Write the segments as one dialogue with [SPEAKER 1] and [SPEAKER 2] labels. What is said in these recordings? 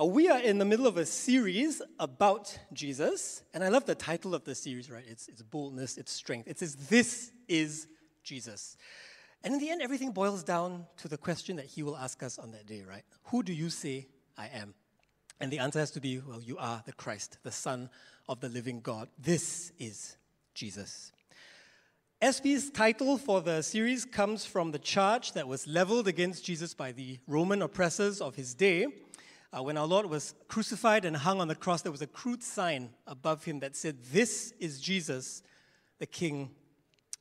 [SPEAKER 1] Uh, we are in the middle of a series about Jesus, and I love the title of the series, right? It's, it's boldness, it's strength. It says, This is Jesus. And in the end, everything boils down to the question that he will ask us on that day, right? Who do you say I am? And the answer has to be, Well, you are the Christ, the Son of the living God. This is Jesus. SP's title for the series comes from the charge that was leveled against Jesus by the Roman oppressors of his day. Uh, when our Lord was crucified and hung on the cross, there was a crude sign above him that said, This is Jesus, the King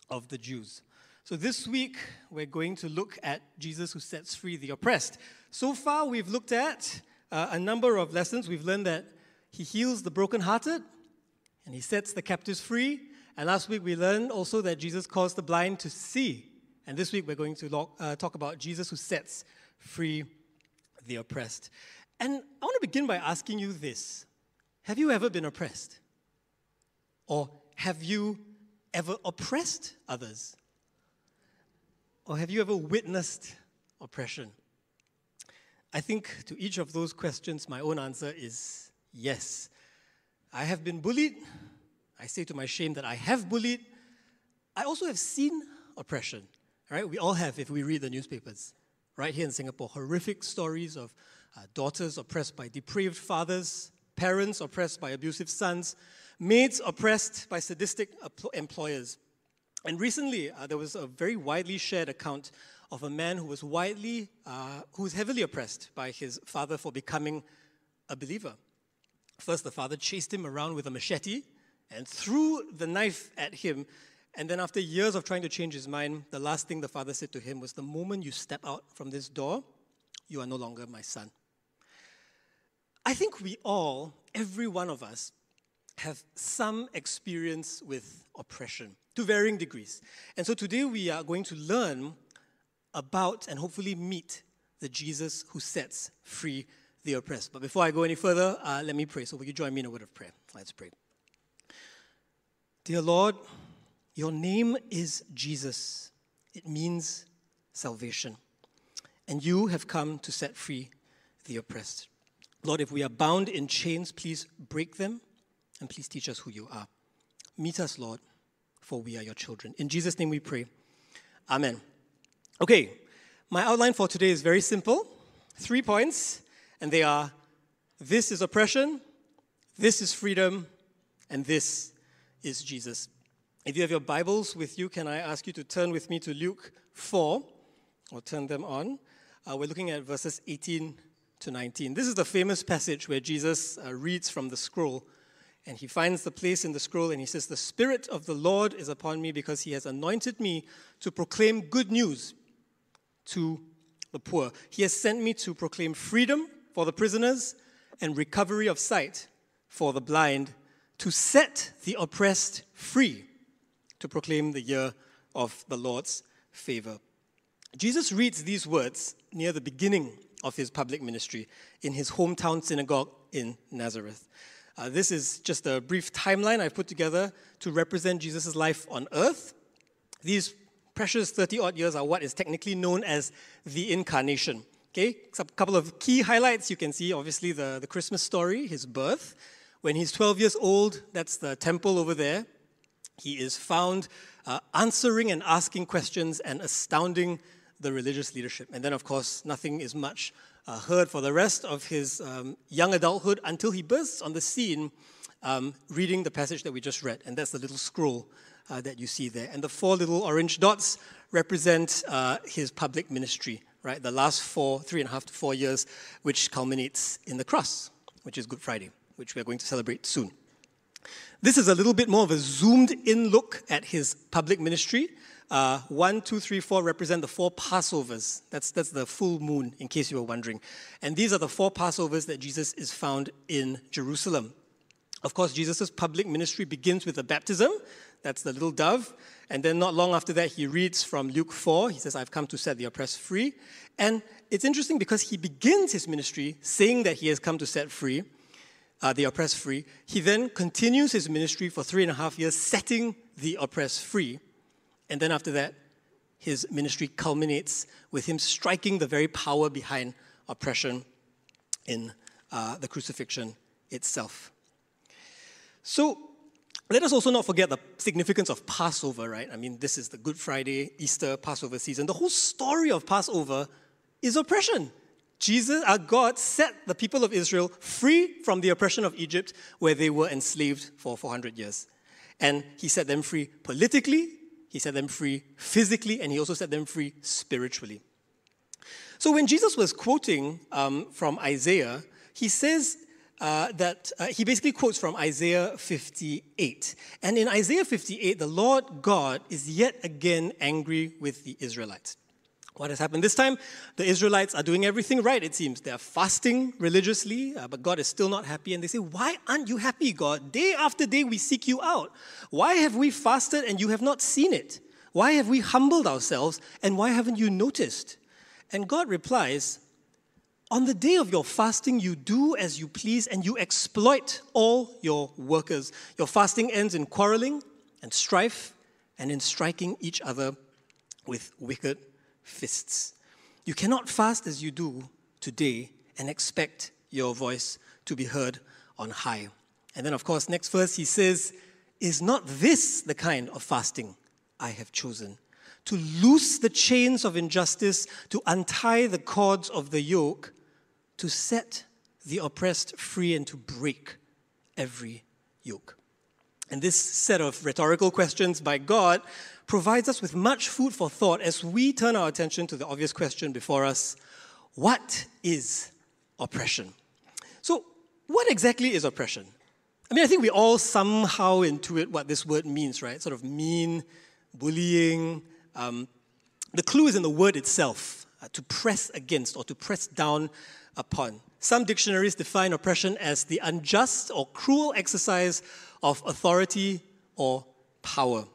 [SPEAKER 1] of the Jews. So this week, we're going to look at Jesus who sets free the oppressed. So far, we've looked at uh, a number of lessons. We've learned that he heals the brokenhearted and he sets the captives free and last week we learned also that Jesus caused the blind to see. And this week we're going to uh, talk about Jesus who sets free the oppressed. And I want to begin by asking you this Have you ever been oppressed? Or have you ever oppressed others? Or have you ever witnessed oppression? I think to each of those questions, my own answer is yes. I have been bullied, I say to my shame that I have bullied. I also have seen oppression, right? We all have if we read the newspapers. Right here in Singapore, horrific stories of uh, daughters oppressed by depraved fathers, parents oppressed by abusive sons, maids oppressed by sadistic employers. And recently, uh, there was a very widely shared account of a man who was widely, uh, who was heavily oppressed by his father for becoming a believer. First, the father chased him around with a machete and threw the knife at him. And then, after years of trying to change his mind, the last thing the father said to him was, The moment you step out from this door, you are no longer my son. I think we all, every one of us, have some experience with oppression to varying degrees. And so today we are going to learn about and hopefully meet the Jesus who sets free the oppressed. But before I go any further, uh, let me pray. So, will you join me in a word of prayer? Let's pray. Dear Lord, your name is Jesus. It means salvation. And you have come to set free the oppressed. Lord, if we are bound in chains, please break them and please teach us who you are. Meet us, Lord, for we are your children. In Jesus' name we pray. Amen. Okay, my outline for today is very simple three points, and they are this is oppression, this is freedom, and this is Jesus. If you have your Bibles with you, can I ask you to turn with me to Luke 4, or turn them on? Uh, we're looking at verses 18 to 19. This is the famous passage where Jesus uh, reads from the scroll, and he finds the place in the scroll, and he says, The Spirit of the Lord is upon me because he has anointed me to proclaim good news to the poor. He has sent me to proclaim freedom for the prisoners and recovery of sight for the blind to set the oppressed free, to proclaim the year of the Lord's favor. Jesus reads these words near the beginning of his public ministry in his hometown synagogue in Nazareth. Uh, this is just a brief timeline I've put together to represent Jesus' life on earth. These precious 30 odd years are what is technically known as the incarnation. Okay, a couple of key highlights you can see obviously the, the Christmas story, his birth, when he's 12 years old, that's the temple over there, he is found uh, answering and asking questions and astounding the religious leadership. And then, of course, nothing is much uh, heard for the rest of his um, young adulthood until he bursts on the scene um, reading the passage that we just read. And that's the little scroll uh, that you see there. And the four little orange dots represent uh, his public ministry, right? The last four, three and a half to four years, which culminates in the cross, which is Good Friday which we are going to celebrate soon. This is a little bit more of a zoomed in look at his public ministry. Uh, one, two, three, four represent the four Passovers. That's, that's the full moon, in case you were wondering. And these are the four Passovers that Jesus is found in Jerusalem. Of course, Jesus' public ministry begins with the baptism. That's the little dove. And then, not long after that, he reads from Luke 4. He says, I've come to set the oppressed free. And it's interesting because he begins his ministry saying that he has come to set free uh, the oppressed free. He then continues his ministry for three and a half years, setting the oppressed free. And then after that, his ministry culminates with him striking the very power behind oppression in uh, the crucifixion itself. So, let us also not forget the significance of Passover, right? I mean, this is the Good Friday, Easter, Passover season. The whole story of Passover is oppression. Jesus, our God, set the people of Israel free from the oppression of Egypt, where they were enslaved for 400 years. And He set them free politically, He set them free physically, and He also set them free spiritually. So when Jesus was quoting um, from Isaiah, He says uh, that uh, he basically quotes from Isaiah 58. And in Isaiah 58, the Lord God is yet again angry with the Israelites. What has happened this time? The Israelites are doing everything right, it seems. They're fasting religiously, uh, but God is still not happy. And they say, Why aren't you happy, God? Day after day we seek you out. Why have we fasted and you have not seen it? Why have we humbled ourselves and why haven't you noticed? And God replies, On the day of your fasting, you do as you please and you exploit all your workers. Your fasting ends in quarreling and strife and in striking each other with wicked fists. You cannot fast as you do today and expect your voice to be heard on high. And then, of course, next verse he says, Is not this the kind of fasting I have chosen? To loose the chains of injustice, to untie the cords of the yoke, to set the oppressed free, and to break every yoke. And this set of rhetorical questions by God provides us with much food for thought as we turn our attention to the obvious question before us what is oppression? So, what exactly is oppression? I mean, I think we all somehow intuit what this word means, right? Sort of mean, bullying. Um, the clue is in the word itself uh, to press against or to press down upon. Some dictionaries define oppression as the unjust or cruel exercise of authority or power.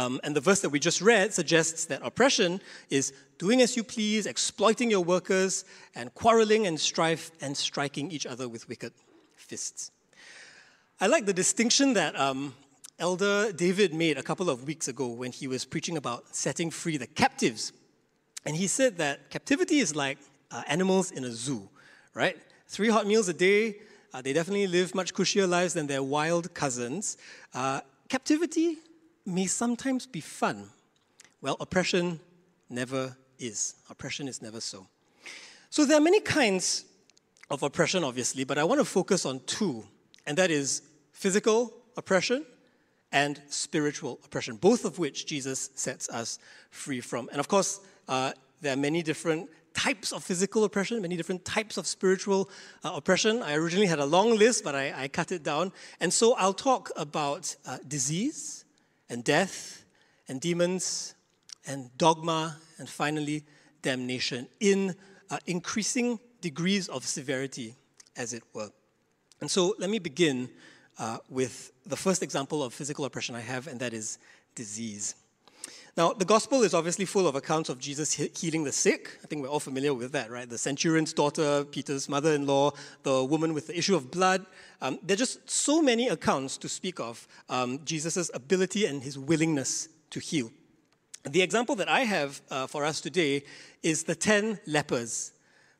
[SPEAKER 1] Um, and the verse that we just read suggests that oppression is doing as you please, exploiting your workers, and quarreling and strife and striking each other with wicked fists. I like the distinction that um, Elder David made a couple of weeks ago when he was preaching about setting free the captives. And he said that captivity is like uh, animals in a zoo, right? Three hot meals a day. Uh, they definitely live much cushier lives than their wild cousins. Uh, captivity may sometimes be fun. Well, oppression never is. Oppression is never so. So there are many kinds of oppression, obviously, but I want to focus on two, and that is physical oppression and spiritual oppression, both of which Jesus sets us free from. And of course, uh, there are many different types of physical oppression, many different types of spiritual uh, oppression. I originally had a long list, but I, I, cut it down. And so I'll talk about uh, disease, and death and demons and dogma and finally damnation in uh, increasing degrees of severity, as it were. And so let me begin uh, with the first example of physical oppression I have, and that is disease. Now, the gospel is obviously full of accounts of Jesus healing the sick. I think we're all familiar with that, right? The centurion's daughter, Peter's mother in law, the woman with the issue of blood. Um, there are just so many accounts to speak of um, Jesus' ability and his willingness to heal. The example that I have uh, for us today is the 10 lepers.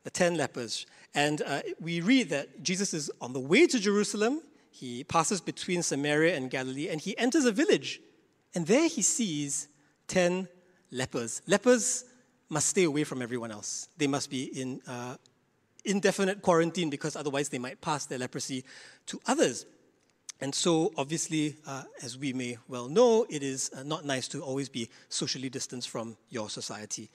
[SPEAKER 1] The 10 lepers. And uh, we read that Jesus is on the way to Jerusalem. He passes between Samaria and Galilee, and he enters a village. And there he sees 10 lepers. Lepers must stay away from everyone else. They must be in uh, indefinite quarantine because otherwise they might pass their leprosy to others. And so, obviously, uh, as we may well know, it is uh, not nice to always be socially distanced from your society.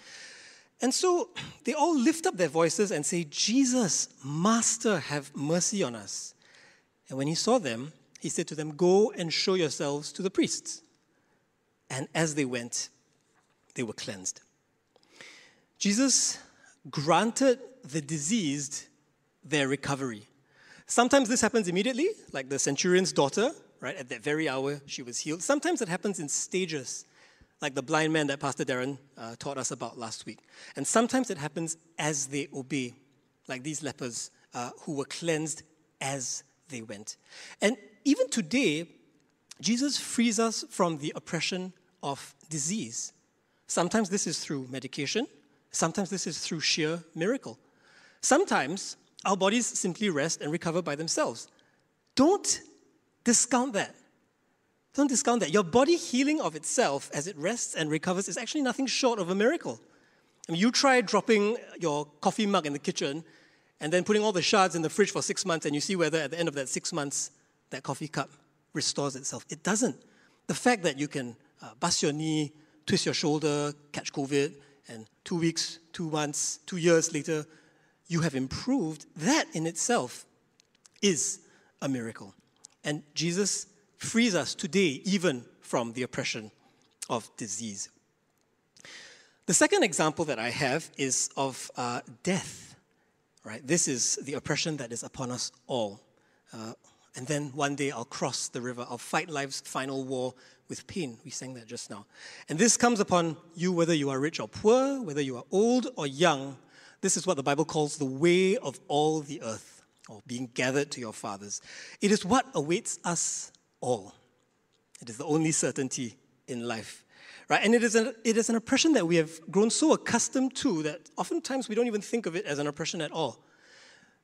[SPEAKER 1] And so they all lift up their voices and say, Jesus, Master, have mercy on us. And when he saw them, he said to them, Go and show yourselves to the priests. And as they went, they were cleansed. Jesus granted the diseased their recovery. Sometimes this happens immediately, like the centurion's daughter, right? At that very hour, she was healed. Sometimes it happens in stages, like the blind man that Pastor Darren uh, taught us about last week. And sometimes it happens as they obey, like these lepers uh, who were cleansed as they went. And even today, Jesus frees us from the oppression of disease. Sometimes this is through medication, sometimes this is through sheer miracle. Sometimes our bodies simply rest and recover by themselves. Don't discount that. Don't discount that. Your body healing of itself as it rests and recovers is actually nothing short of a miracle. I mean, you try dropping your coffee mug in the kitchen and then putting all the shards in the fridge for six months, and you see whether at the end of that six months that coffee cup restores itself. It doesn't. The fact that you can uh, bust your knee, twist your shoulder, catch COVID, and two weeks, two months, two years later, you have improved, that in itself is a miracle. And Jesus frees us today even from the oppression of disease. The second example that I have is of uh, death. Right? This is the oppression that is upon us all. Uh, and then one day I'll cross the river. I'll fight life's final war with pain. We sang that just now. And this comes upon you whether you are rich or poor, whether you are old or young. This is what the Bible calls the way of all the earth, or being gathered to your fathers. It is what awaits us all. It is the only certainty in life. Right? And it is, an, it is an oppression that we have grown so accustomed to that oftentimes we don't even think of it as an oppression at all.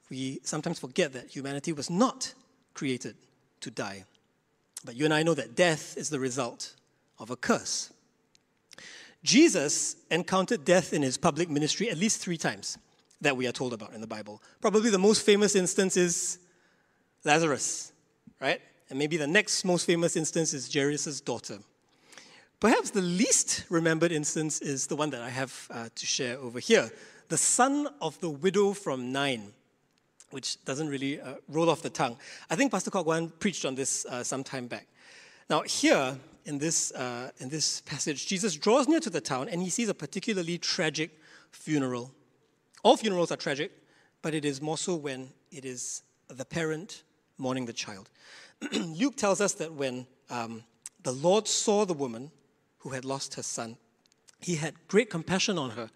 [SPEAKER 1] We sometimes forget that humanity was not created to die. But you and I know that death is the result of a curse. Jesus encountered death in his public ministry at least three times that we are told about in the Bible. Probably the most famous instance is Lazarus, right? And maybe the next most famous instance is Jairus' daughter. Perhaps the least remembered instance is the one that I have uh, to share over here the son of the widow from Nain which doesn't really uh, roll off the tongue. I think Pastor Kok Wan preached on this uh, some time back. Now, here in this, uh, in this passage, Jesus draws near to the town and he sees a particularly tragic funeral. All funerals are tragic, but it is more so when it is the parent mourning the child. Luke tells us that when um, the Lord saw the woman who had lost her son, he had great compassion on her,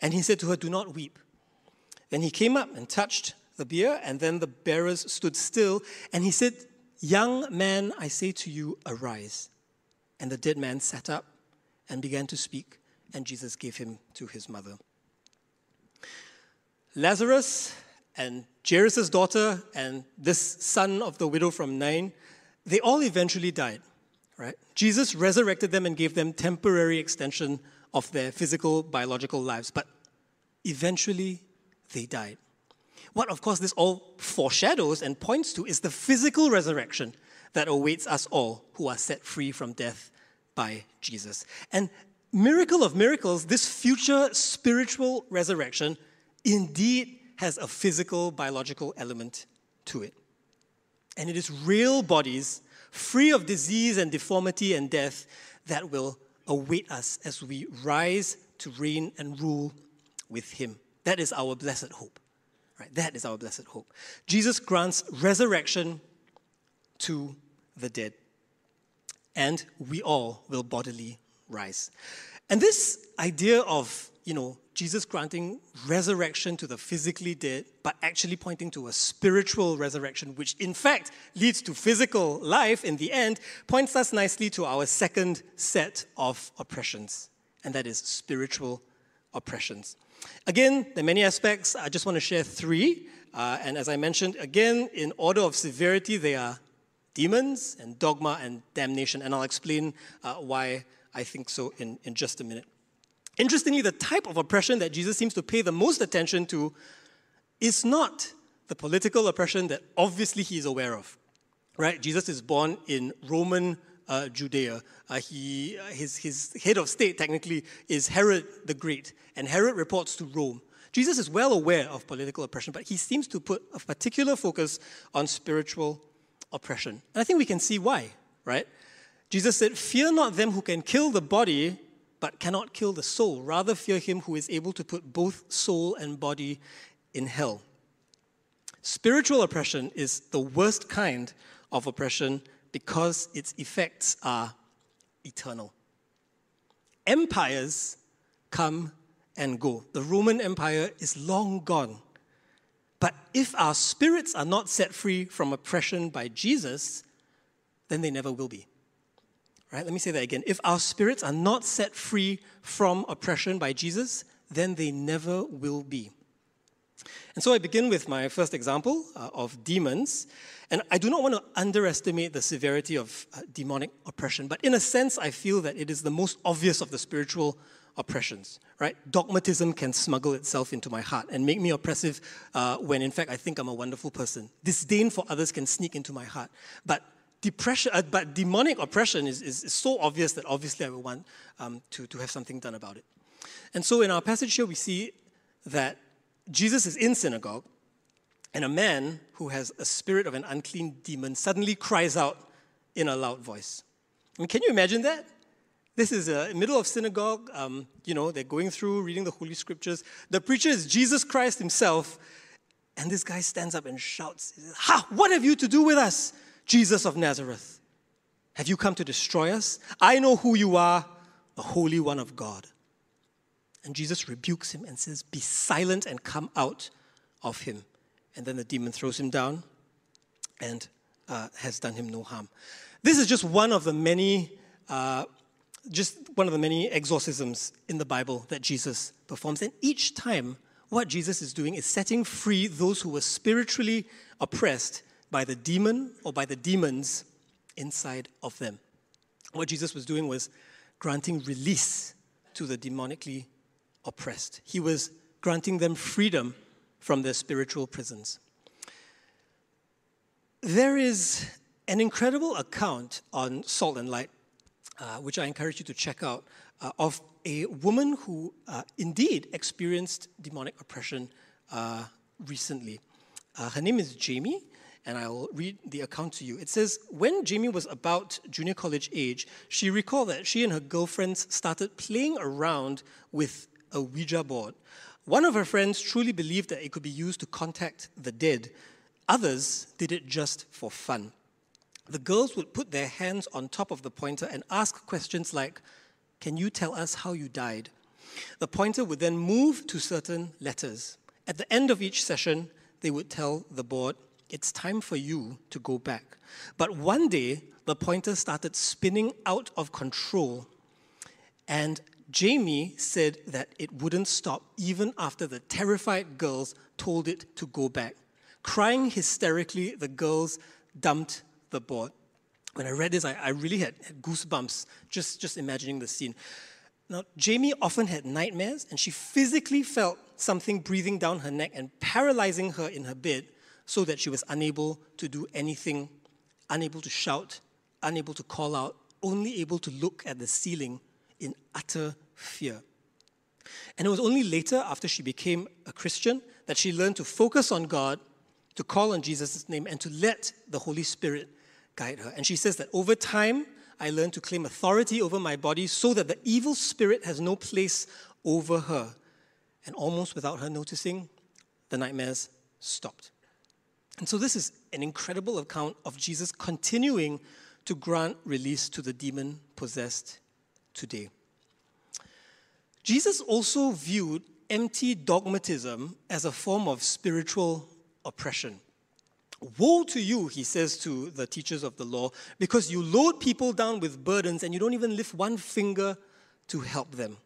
[SPEAKER 1] and he said to her, Do not weep. Then he came up and touched the bier, and then the bearers stood still, and he said, Young man, I say to you, arise. And the dead man sat up and began to speak, and Jesus gave him to his mother. Lazarus and Jairus' daughter and this son of the widow from Nain, they all eventually died, right? Jesus resurrected them and gave them temporary extension of their physical, biological lives, but eventually they died. What, of course, this all foreshadows and points to is the physical resurrection that awaits us all who are set free from death by Jesus. And miracle of miracles, this future spiritual resurrection indeed has a physical, biological element to it. And it is real bodies, free of disease and deformity and death, that will await us as we rise to reign and rule with Him. That is our blessed hope. Right? That is our blessed hope. Jesus grants resurrection to the dead, and we all will bodily rise. And this idea of, you know, Jesus granting resurrection to the physically dead, but actually pointing to a spiritual resurrection, which in fact leads to physical life in the end, points us nicely to our second set of oppressions, and that is spiritual oppressions. Again, there are many aspects. I just want to share three. Uh, and as I mentioned, again, in order of severity, they are demons and dogma and damnation. And I'll explain uh, why I think so in, in just a minute. Interestingly, the type of oppression that Jesus seems to pay the most attention to is not the political oppression that obviously he is aware of. Right? Jesus is born in Roman uh, Judea. Uh, he, uh, his, his head of state, technically, is Herod the Great, and Herod reports to Rome. Jesus is well aware of political oppression, but he seems to put a particular focus on spiritual oppression. And I think we can see why, right? Jesus said, Fear not them who can kill the body, but cannot kill the soul. Rather, fear him who is able to put both soul and body in hell. Spiritual oppression is the worst kind of oppression because its effects are eternal. Empires come and go. The Roman Empire is long gone. But if our spirits are not set free from oppression by Jesus, then they never will be. Right? Let me say that again. If our spirits are not set free from oppression by Jesus, then they never will be. And so I begin with my first example uh, of demons. And I do not want to underestimate the severity of uh, demonic oppression, but in a sense, I feel that it is the most obvious of the spiritual oppressions, right? Dogmatism can smuggle itself into my heart and make me oppressive uh, when, in fact, I think I'm a wonderful person. Disdain for others can sneak into my heart. But depression, uh, but demonic oppression is, is, is, so obvious that obviously I would want um, to, to have something done about it. And so in our passage here, we see that Jesus is in synagogue, and a man who has a spirit of an unclean demon suddenly cries out in a loud voice. I mean, can you imagine that? This is a uh, middle of synagogue. Um, you know, they're going through reading the Holy Scriptures. The preacher is Jesus Christ himself, and this guy stands up and shouts, "Ha! What have you to do with us, Jesus of Nazareth? Have you come to destroy us? I know who you are, the Holy One of God." And Jesus rebukes him and says, Be silent and come out of him. And then the demon throws him down and uh, has done him no harm. This is just one of the many, uh, just one of the many exorcisms in the Bible that Jesus performs. And each time, what Jesus is doing is setting free those who were spiritually oppressed by the demon or by the demons inside of them. What Jesus was doing was granting release to the demonically oppressed. He was granting them freedom from their spiritual prisons. There is an incredible account on Salt and Light, uh, which I encourage you to check out, uh, of a woman who uh, indeed experienced demonic oppression uh, recently. Uh, her name is Jamie, and I'll read the account to you. It says, When Jamie was about junior college age, she recalled that she and her girlfriends started playing around with a Ouija board. One of her friends truly believed that it could be used to contact the dead. Others did it just for fun. The girls would put their hands on top of the pointer and ask questions like, Can you tell us how you died? The pointer would then move to certain letters. At the end of each session, they would tell the board, It's time for you to go back. But one day, the pointer started spinning out of control, and Jamie said that it wouldn't stop even after the terrified girls told it to go back. Crying hysterically, the girls dumped the board. When I read this, I, I really had, had goosebumps just, just imagining the scene. Now, Jamie often had nightmares, and she physically felt something breathing down her neck and paralyzing her in her bed so that she was unable to do anything, unable to shout, unable to call out, only able to look at the ceiling in utter fear. And it was only later, after she became a Christian, that she learned to focus on God, to call on Jesus' name, and to let the Holy Spirit guide her. And she says that over time, I learned to claim authority over my body so that the evil spirit has no place over her. And almost without her noticing, the nightmares stopped. And so, this is an incredible account of Jesus continuing to grant release to the demon possessed today. Jesus also viewed empty dogmatism as a form of spiritual oppression. Woe to you, he says to the teachers of the law, because you load people down with burdens and you don't even lift one finger to help them.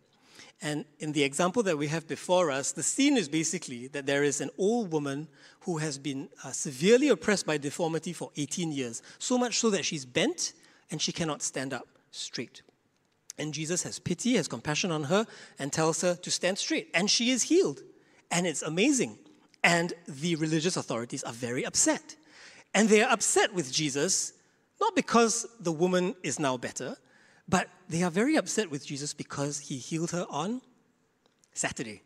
[SPEAKER 1] And in the example that we have before us, the scene is basically that there is an old woman who has been uh, severely oppressed by deformity for 18 years, so much so that she's bent and she cannot stand up straight. And Jesus has pity, has compassion on her, and tells her to stand straight. And she is healed. And it's amazing. And the religious authorities are very upset. And they are upset with Jesus, not because the woman is now better, but they are very upset with Jesus because he healed her on Saturday.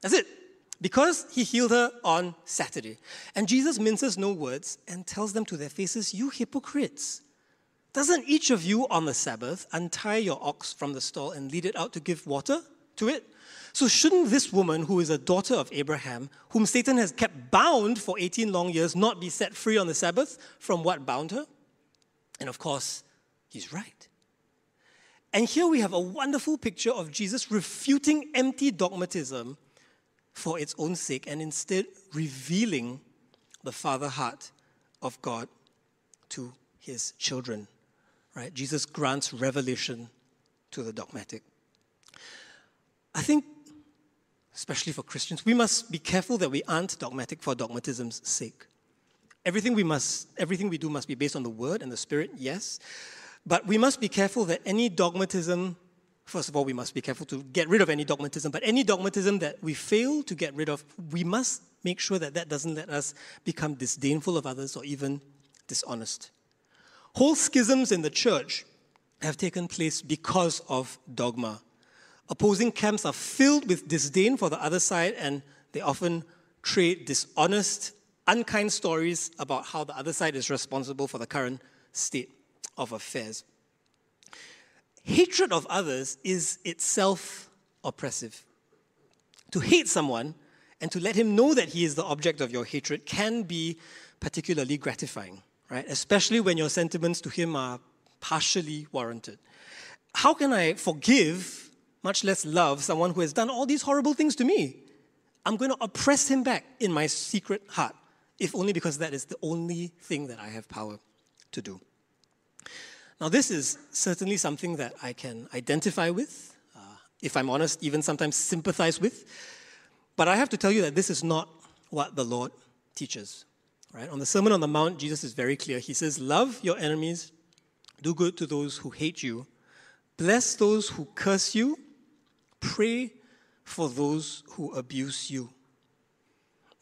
[SPEAKER 1] That's it. Because he healed her on Saturday. And Jesus minces no words and tells them to their faces, You hypocrites. Doesn't each of you on the Sabbath untie your ox from the stall and lead it out to give water to it? So, shouldn't this woman, who is a daughter of Abraham, whom Satan has kept bound for 18 long years, not be set free on the Sabbath from what bound her? And of course, he's right. And here we have a wonderful picture of Jesus refuting empty dogmatism for its own sake and instead revealing the father heart of God to his children right? Jesus grants revelation to the dogmatic. I think especially for Christians, we must be careful that we aren't dogmatic for dogmatism's sake. Everything we must, everything we do must be based on the word and the spirit, yes. But we must be careful that any dogmatism, first of all, we must be careful to get rid of any dogmatism, but any dogmatism that we fail to get rid of, we must make sure that that doesn't let us become disdainful of others or even dishonest. Whole schisms in the church have taken place because of dogma. Opposing camps are filled with disdain for the other side, and they often trade dishonest, unkind stories about how the other side is responsible for the current state of affairs. Hatred of others is itself oppressive. To hate someone and to let him know that he is the object of your hatred can be particularly gratifying, right? Especially when your sentiments to him are partially warranted. How can I forgive, much less love, someone who has done all these horrible things to me? I'm going to oppress him back in my secret heart, if only because that is the only thing that I have power to do. Now, this is certainly something that I can identify with, uh, if I'm honest, even sometimes sympathize with. But I have to tell you that this is not what the Lord teaches. Right? On the Sermon on the Mount, Jesus is very clear. He says, Love your enemies, do good to those who hate you, bless those who curse you, pray for those who abuse you.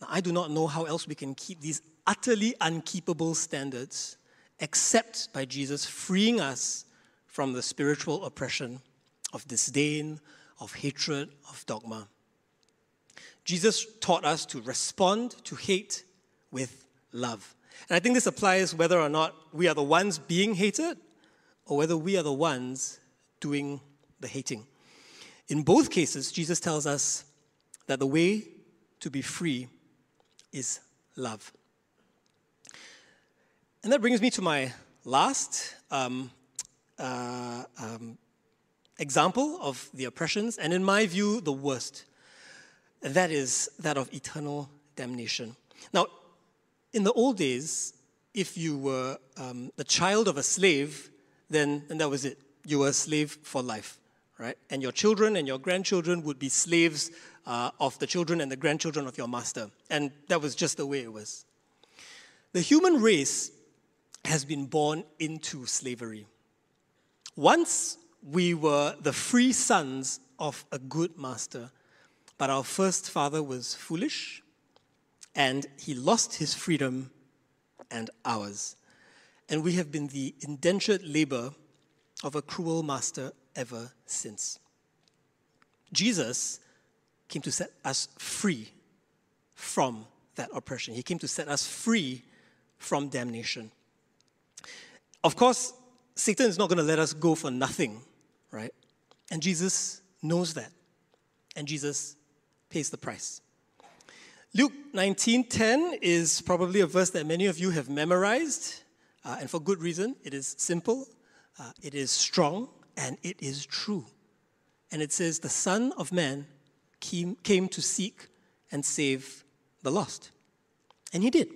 [SPEAKER 1] Now, I do not know how else we can keep these utterly unkeepable standards except by Jesus freeing us from the spiritual oppression of disdain, of hatred, of dogma. Jesus taught us to respond to hate with love. And I think this applies whether or not we are the ones being hated or whether we are the ones doing the hating. In both cases, Jesus tells us that the way to be free is love. And that brings me to my last um, uh, um, example of the oppressions, and in my view, the worst. That is that of eternal damnation. Now, in the old days, if you were um, the child of a slave, then and that was it. You were a slave for life, right? And your children and your grandchildren would be slaves uh, of the children and the grandchildren of your master. And that was just the way it was. The human race has been born into slavery. Once we were the free sons of a good master, but our first father was foolish and he lost his freedom and ours. And we have been the indentured labor of a cruel master ever since. Jesus came to set us free from that oppression. He came to set us free from damnation. Of course, Satan is not going to let us go for nothing, right? And Jesus knows that. And Jesus pays the price. Luke 19:10 is probably a verse that many of you have memorized, uh, and for good reason. It is simple, uh, it is strong, and it is true. And it says, "The Son of Man came, came to seek and save the lost," and he did.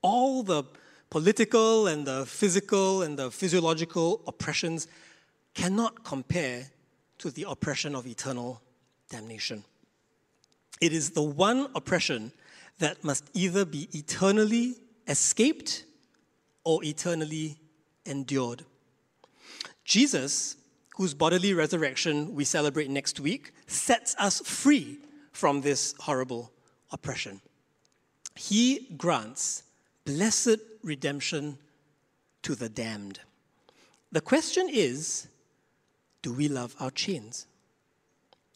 [SPEAKER 1] All the political and the physical and the physiological oppressions cannot compare to the oppression of eternal damnation. It is the one oppression that must either be eternally escaped or eternally endured. Jesus, whose bodily resurrection we celebrate next week, sets us free from this horrible oppression. He grants blessed redemption to the damned. The question is do we love our chains?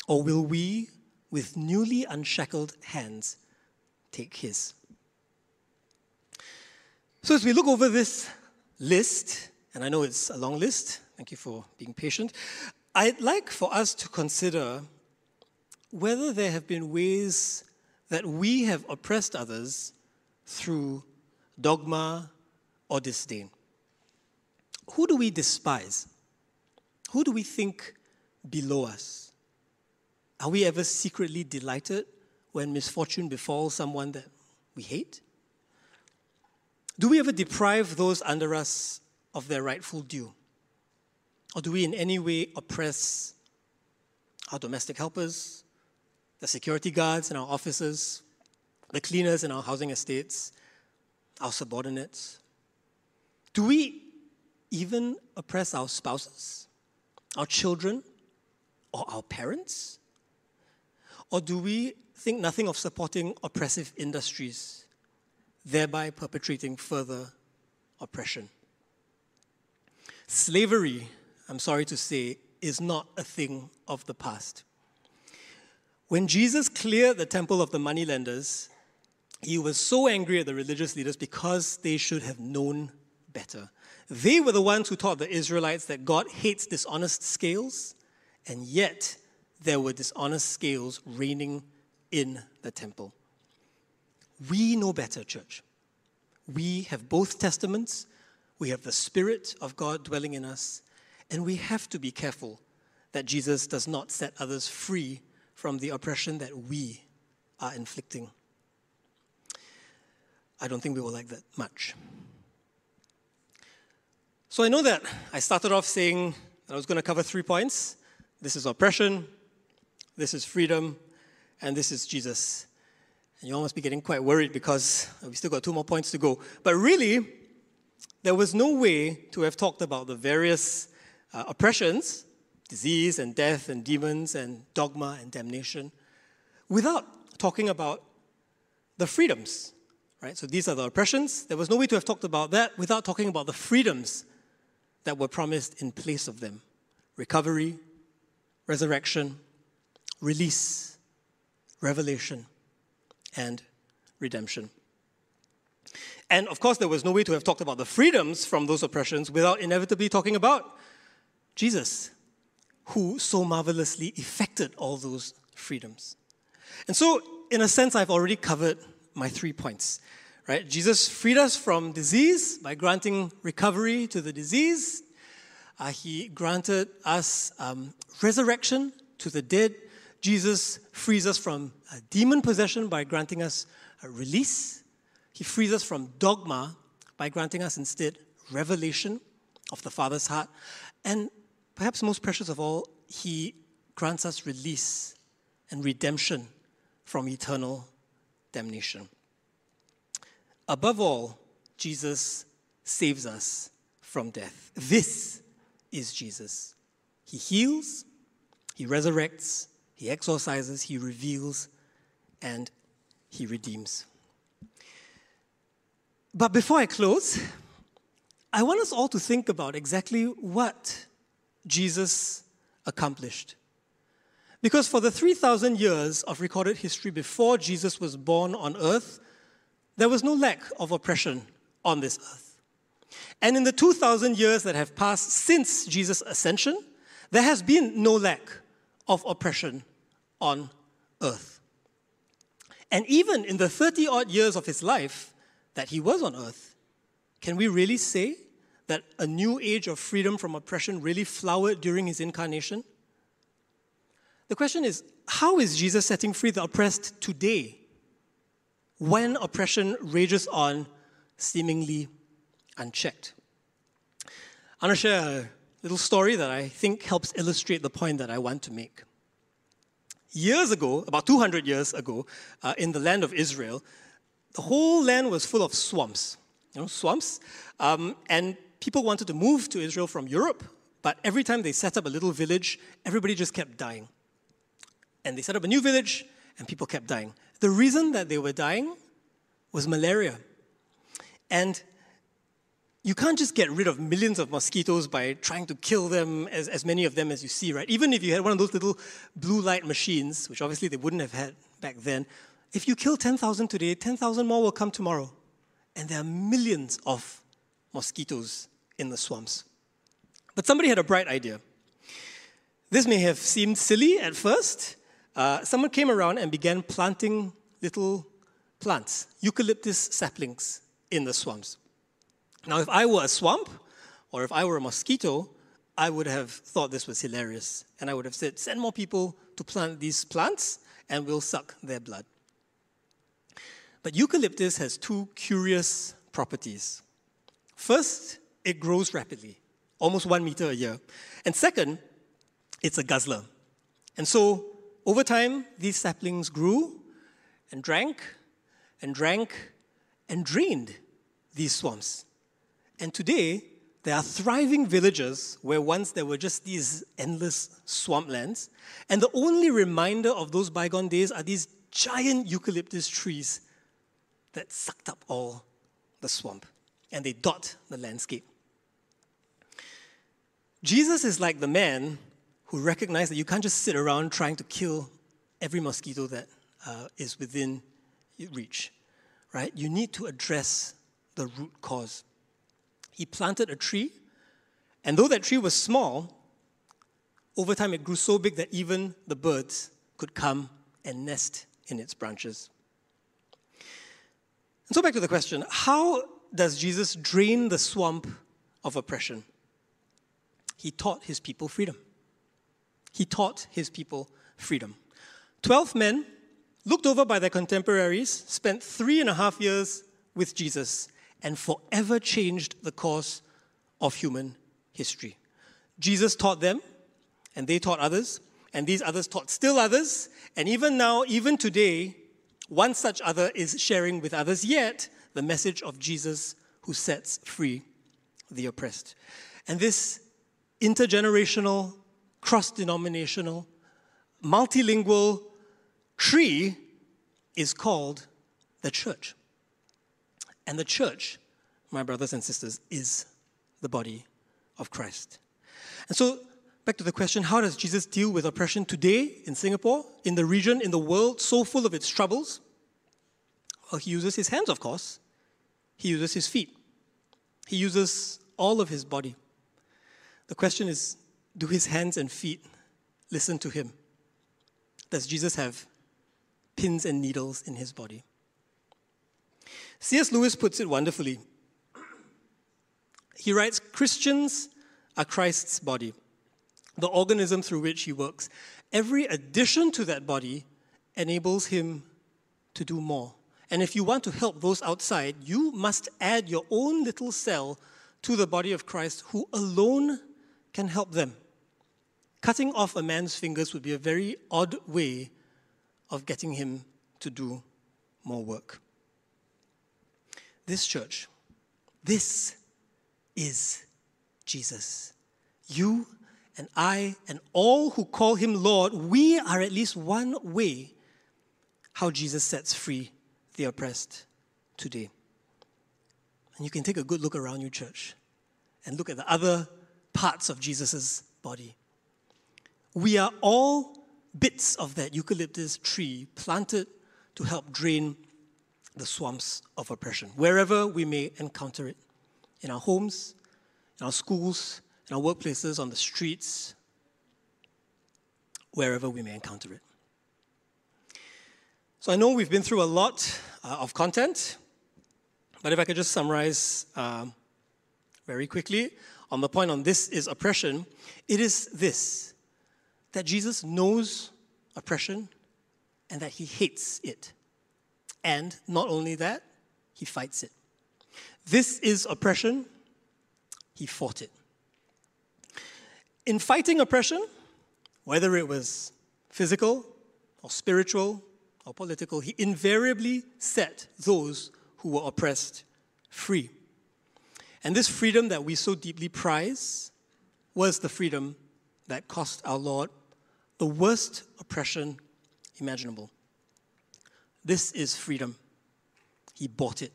[SPEAKER 1] Or will we, with newly unshackled hands, take his? So, as we look over this list, and I know it's a long list, thank you for being patient, I'd like for us to consider whether there have been ways that we have oppressed others through dogma, or disdain. Who do we despise? Who do we think below us? Are we ever secretly delighted when misfortune befalls someone that we hate? Do we ever deprive those under us of their rightful due? Or do we in any way oppress our domestic helpers, the security guards in our offices, the cleaners in our housing estates, our subordinates? Do we even oppress our spouses, our children, or our parents? Or do we think nothing of supporting oppressive industries, thereby perpetrating further oppression? Slavery, I'm sorry to say, is not a thing of the past. When Jesus cleared the temple of the moneylenders, he was so angry at the religious leaders because they should have known better. They were the ones who taught the Israelites that God hates dishonest scales, and yet there were dishonest scales reigning in the temple. We know better, church. We have both testaments, we have the Spirit of God dwelling in us, and we have to be careful that Jesus does not set others free from the oppression that we are inflicting. I don't think we will like that much. So I know that I started off saying that I was going to cover three points this is oppression, this is freedom, and this is Jesus. And you all must be getting quite worried because we still got two more points to go. But really, there was no way to have talked about the various uh, oppressions disease and death and demons and dogma and damnation without talking about the freedoms right so these are the oppressions there was no way to have talked about that without talking about the freedoms that were promised in place of them recovery resurrection release revelation and redemption and of course there was no way to have talked about the freedoms from those oppressions without inevitably talking about Jesus, who so marvelously effected all those freedoms. And so, in a sense, I've already covered my three points. Right? Jesus freed us from disease by granting recovery to the disease. Uh, he granted us um, resurrection to the dead. Jesus frees us from demon possession by granting us release. He frees us from dogma by granting us instead revelation of the Father's heart. And perhaps most precious of all, he grants us release and redemption from eternal damnation. Above all, Jesus saves us from death. This is Jesus. He heals, he resurrects, he exorcises, he reveals, and he redeems. But before I close, I want us all to think about exactly what Jesus accomplished. Because for the 3,000 years of recorded history before Jesus was born on earth, there was no lack of oppression on this earth. And in the 2,000 years that have passed since Jesus' ascension, there has been no lack of oppression on earth. And even in the 30 odd years of his life that he was on earth, can we really say that a new age of freedom from oppression really flowered during his incarnation? The question is how is Jesus setting free the oppressed today when oppression rages on seemingly unchecked? I want to share a little story that I think helps illustrate the point that I want to make. Years ago, about 200 years ago, uh, in the land of Israel, the whole land was full of swamps. You know, swamps. Um, and people wanted to move to Israel from Europe, but every time they set up a little village, everybody just kept dying. And they set up a new village, and people kept dying. The reason that they were dying was malaria. And you can't just get rid of millions of mosquitoes by trying to kill them, as, as many of them as you see, right? Even if you had one of those little blue light machines, which obviously they wouldn't have had back then, if you kill 10,000 today, 10,000 more will come tomorrow. And there are millions of mosquitoes in the swamps. But somebody had a bright idea. This may have seemed silly at first. Uh, someone came around and began planting little plants, eucalyptus saplings, in the swamps. Now, if I were a swamp or if I were a mosquito, I would have thought this was hilarious. And I would have said, send more people to plant these plants and we'll suck their blood. But eucalyptus has two curious properties. First, it grows rapidly, almost one meter a year. And second, it's a guzzler. And so, over time, these saplings grew and drank and drank and drained these swamps. And today, there are thriving villages where once there were just these endless swamplands. And the only reminder of those bygone days are these giant eucalyptus trees that sucked up all the swamp and they dot the landscape. Jesus is like the man who recognized that you can't just sit around trying to kill every mosquito that uh, is within reach, right? You need to address the root cause. He planted a tree, and though that tree was small, over time it grew so big that even the birds could come and nest in its branches. And so, back to the question how does Jesus drain the swamp of oppression? He taught his people freedom. He taught his people freedom. Twelve men, looked over by their contemporaries, spent three and a half years with Jesus and forever changed the course of human history. Jesus taught them, and they taught others, and these others taught still others, and even now, even today, one such other is sharing with others yet the message of Jesus who sets free the oppressed. And this intergenerational, cross denominational, multilingual tree is called the church. And the church, my brothers and sisters, is the body of Christ. And so, back to the question how does Jesus deal with oppression today in Singapore, in the region, in the world, so full of its troubles? Well, he uses his hands, of course, he uses his feet, he uses all of his body. The question is do his hands and feet listen to him? Does Jesus have pins and needles in his body? C.S. Lewis puts it wonderfully. He writes Christians are Christ's body, the organism through which he works. Every addition to that body enables him to do more. And if you want to help those outside, you must add your own little cell to the body of Christ, who alone can help them. Cutting off a man's fingers would be a very odd way of getting him to do more work. This church, this is Jesus. You and I and all who call him Lord, we are at least one way how Jesus sets free the oppressed today. And you can take a good look around your church and look at the other parts of Jesus' body. We are all bits of that eucalyptus tree planted to help drain the swamps of oppression, wherever we may encounter it in our homes, in our schools, in our workplaces, on the streets, wherever we may encounter it. So I know we've been through a lot uh, of content, but if I could just summarize um, very quickly on the point on this is oppression, it is this that Jesus knows oppression and that he hates it. And not only that, he fights it. This is oppression, he fought it. In fighting oppression, whether it was physical or spiritual or political, he invariably set those who were oppressed free. And this freedom that we so deeply prize was the freedom that cost our Lord the worst oppression imaginable. This is freedom. He bought it.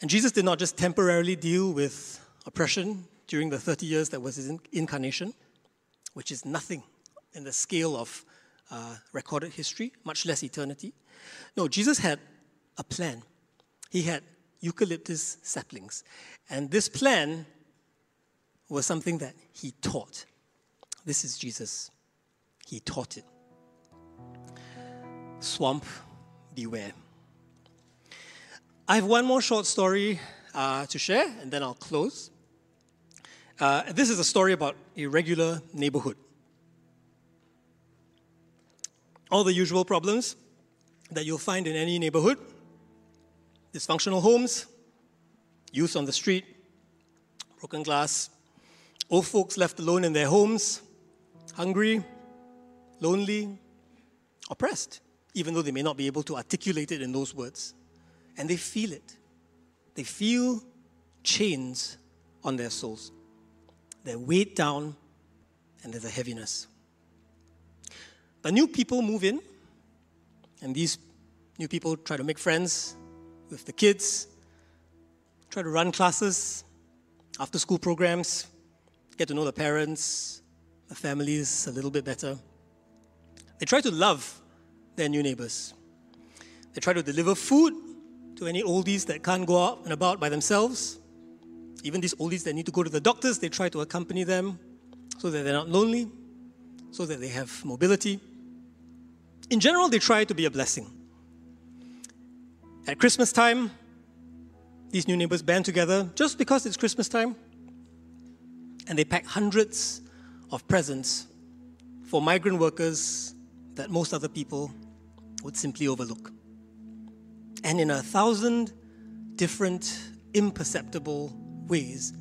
[SPEAKER 1] And Jesus did not just temporarily deal with oppression during the 30 years that was his incarnation, which is nothing in the scale of uh, recorded history, much less eternity. No, Jesus had a plan. He had eucalyptus saplings. And this plan was something that he taught. This is Jesus. He taught it. Swamp, beware. I have one more short story uh, to share, and then I'll close. Uh, this is a story about a regular neighborhood. All the usual problems that you'll find in any neighborhood dysfunctional homes, youth on the street, broken glass, old folks left alone in their homes, hungry, lonely, oppressed, even though they may not be able to articulate it in those words. And they feel it. They feel chains on their souls. They're weighed down, and there's a heaviness. But new people move in, and these new people try to make friends with the kids, try to run classes, after school programs, get to know the parents, the families a little bit better. They try to love their new neighbors. They try to deliver food to any oldies that can't go out and about by themselves. Even these oldies that need to go to the doctors, they try to accompany them so that they're not lonely, so that they have mobility. In general, they try to be a blessing. At Christmas time, these new neighbors band together just because it's Christmas time and they pack hundreds of presents for migrant workers that most other people would simply overlook. And in a thousand different, imperceptible ways,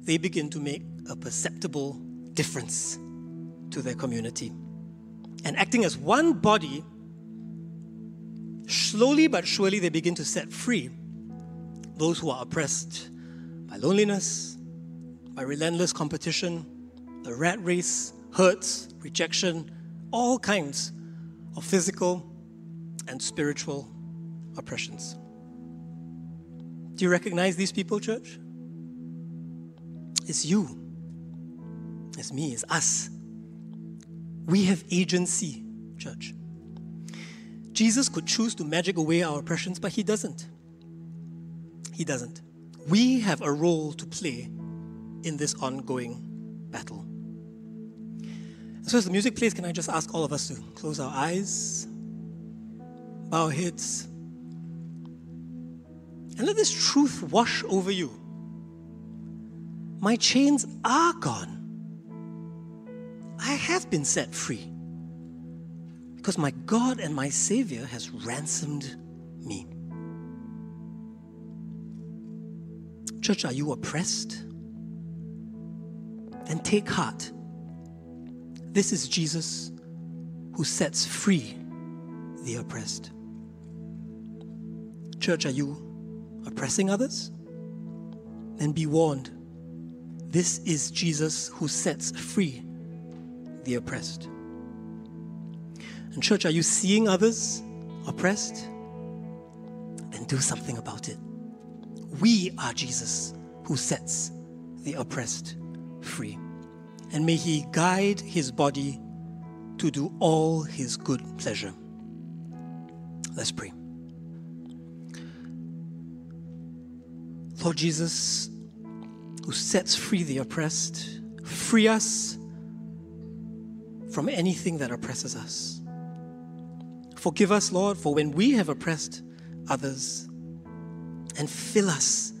[SPEAKER 1] they begin to make a perceptible difference to their community. And acting as one body, slowly but surely they begin to set free those who are oppressed by loneliness, by relentless competition, the rat race, hurts, rejection, all kinds of physical and spiritual oppressions. Do you recognize these people, church? It's you. It's me. It's us. We have agency, church. Jesus could choose to magic away our oppressions, but he doesn't. He doesn't. We have a role to play in this ongoing battle. So, as the music plays, can I just ask all of us to close our eyes, bow our heads, and let this truth wash over you? My chains are gone. I have been set free because my God and my Savior has ransomed me. Church, are you oppressed? Then take heart. This is Jesus who sets free the oppressed. Church, are you oppressing others? Then be warned. This is Jesus who sets free the oppressed. And, church, are you seeing others oppressed? Then do something about it. We are Jesus who sets the oppressed free. And may He guide His body to do all His good pleasure. Let's pray. Lord Jesus, who sets free the oppressed, free us from anything that oppresses us. Forgive us, Lord, for when we have oppressed others, and fill us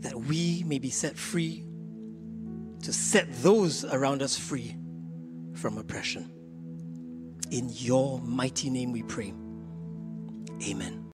[SPEAKER 1] that we may be set free to set those around us free from oppression. In your mighty name we pray. Amen.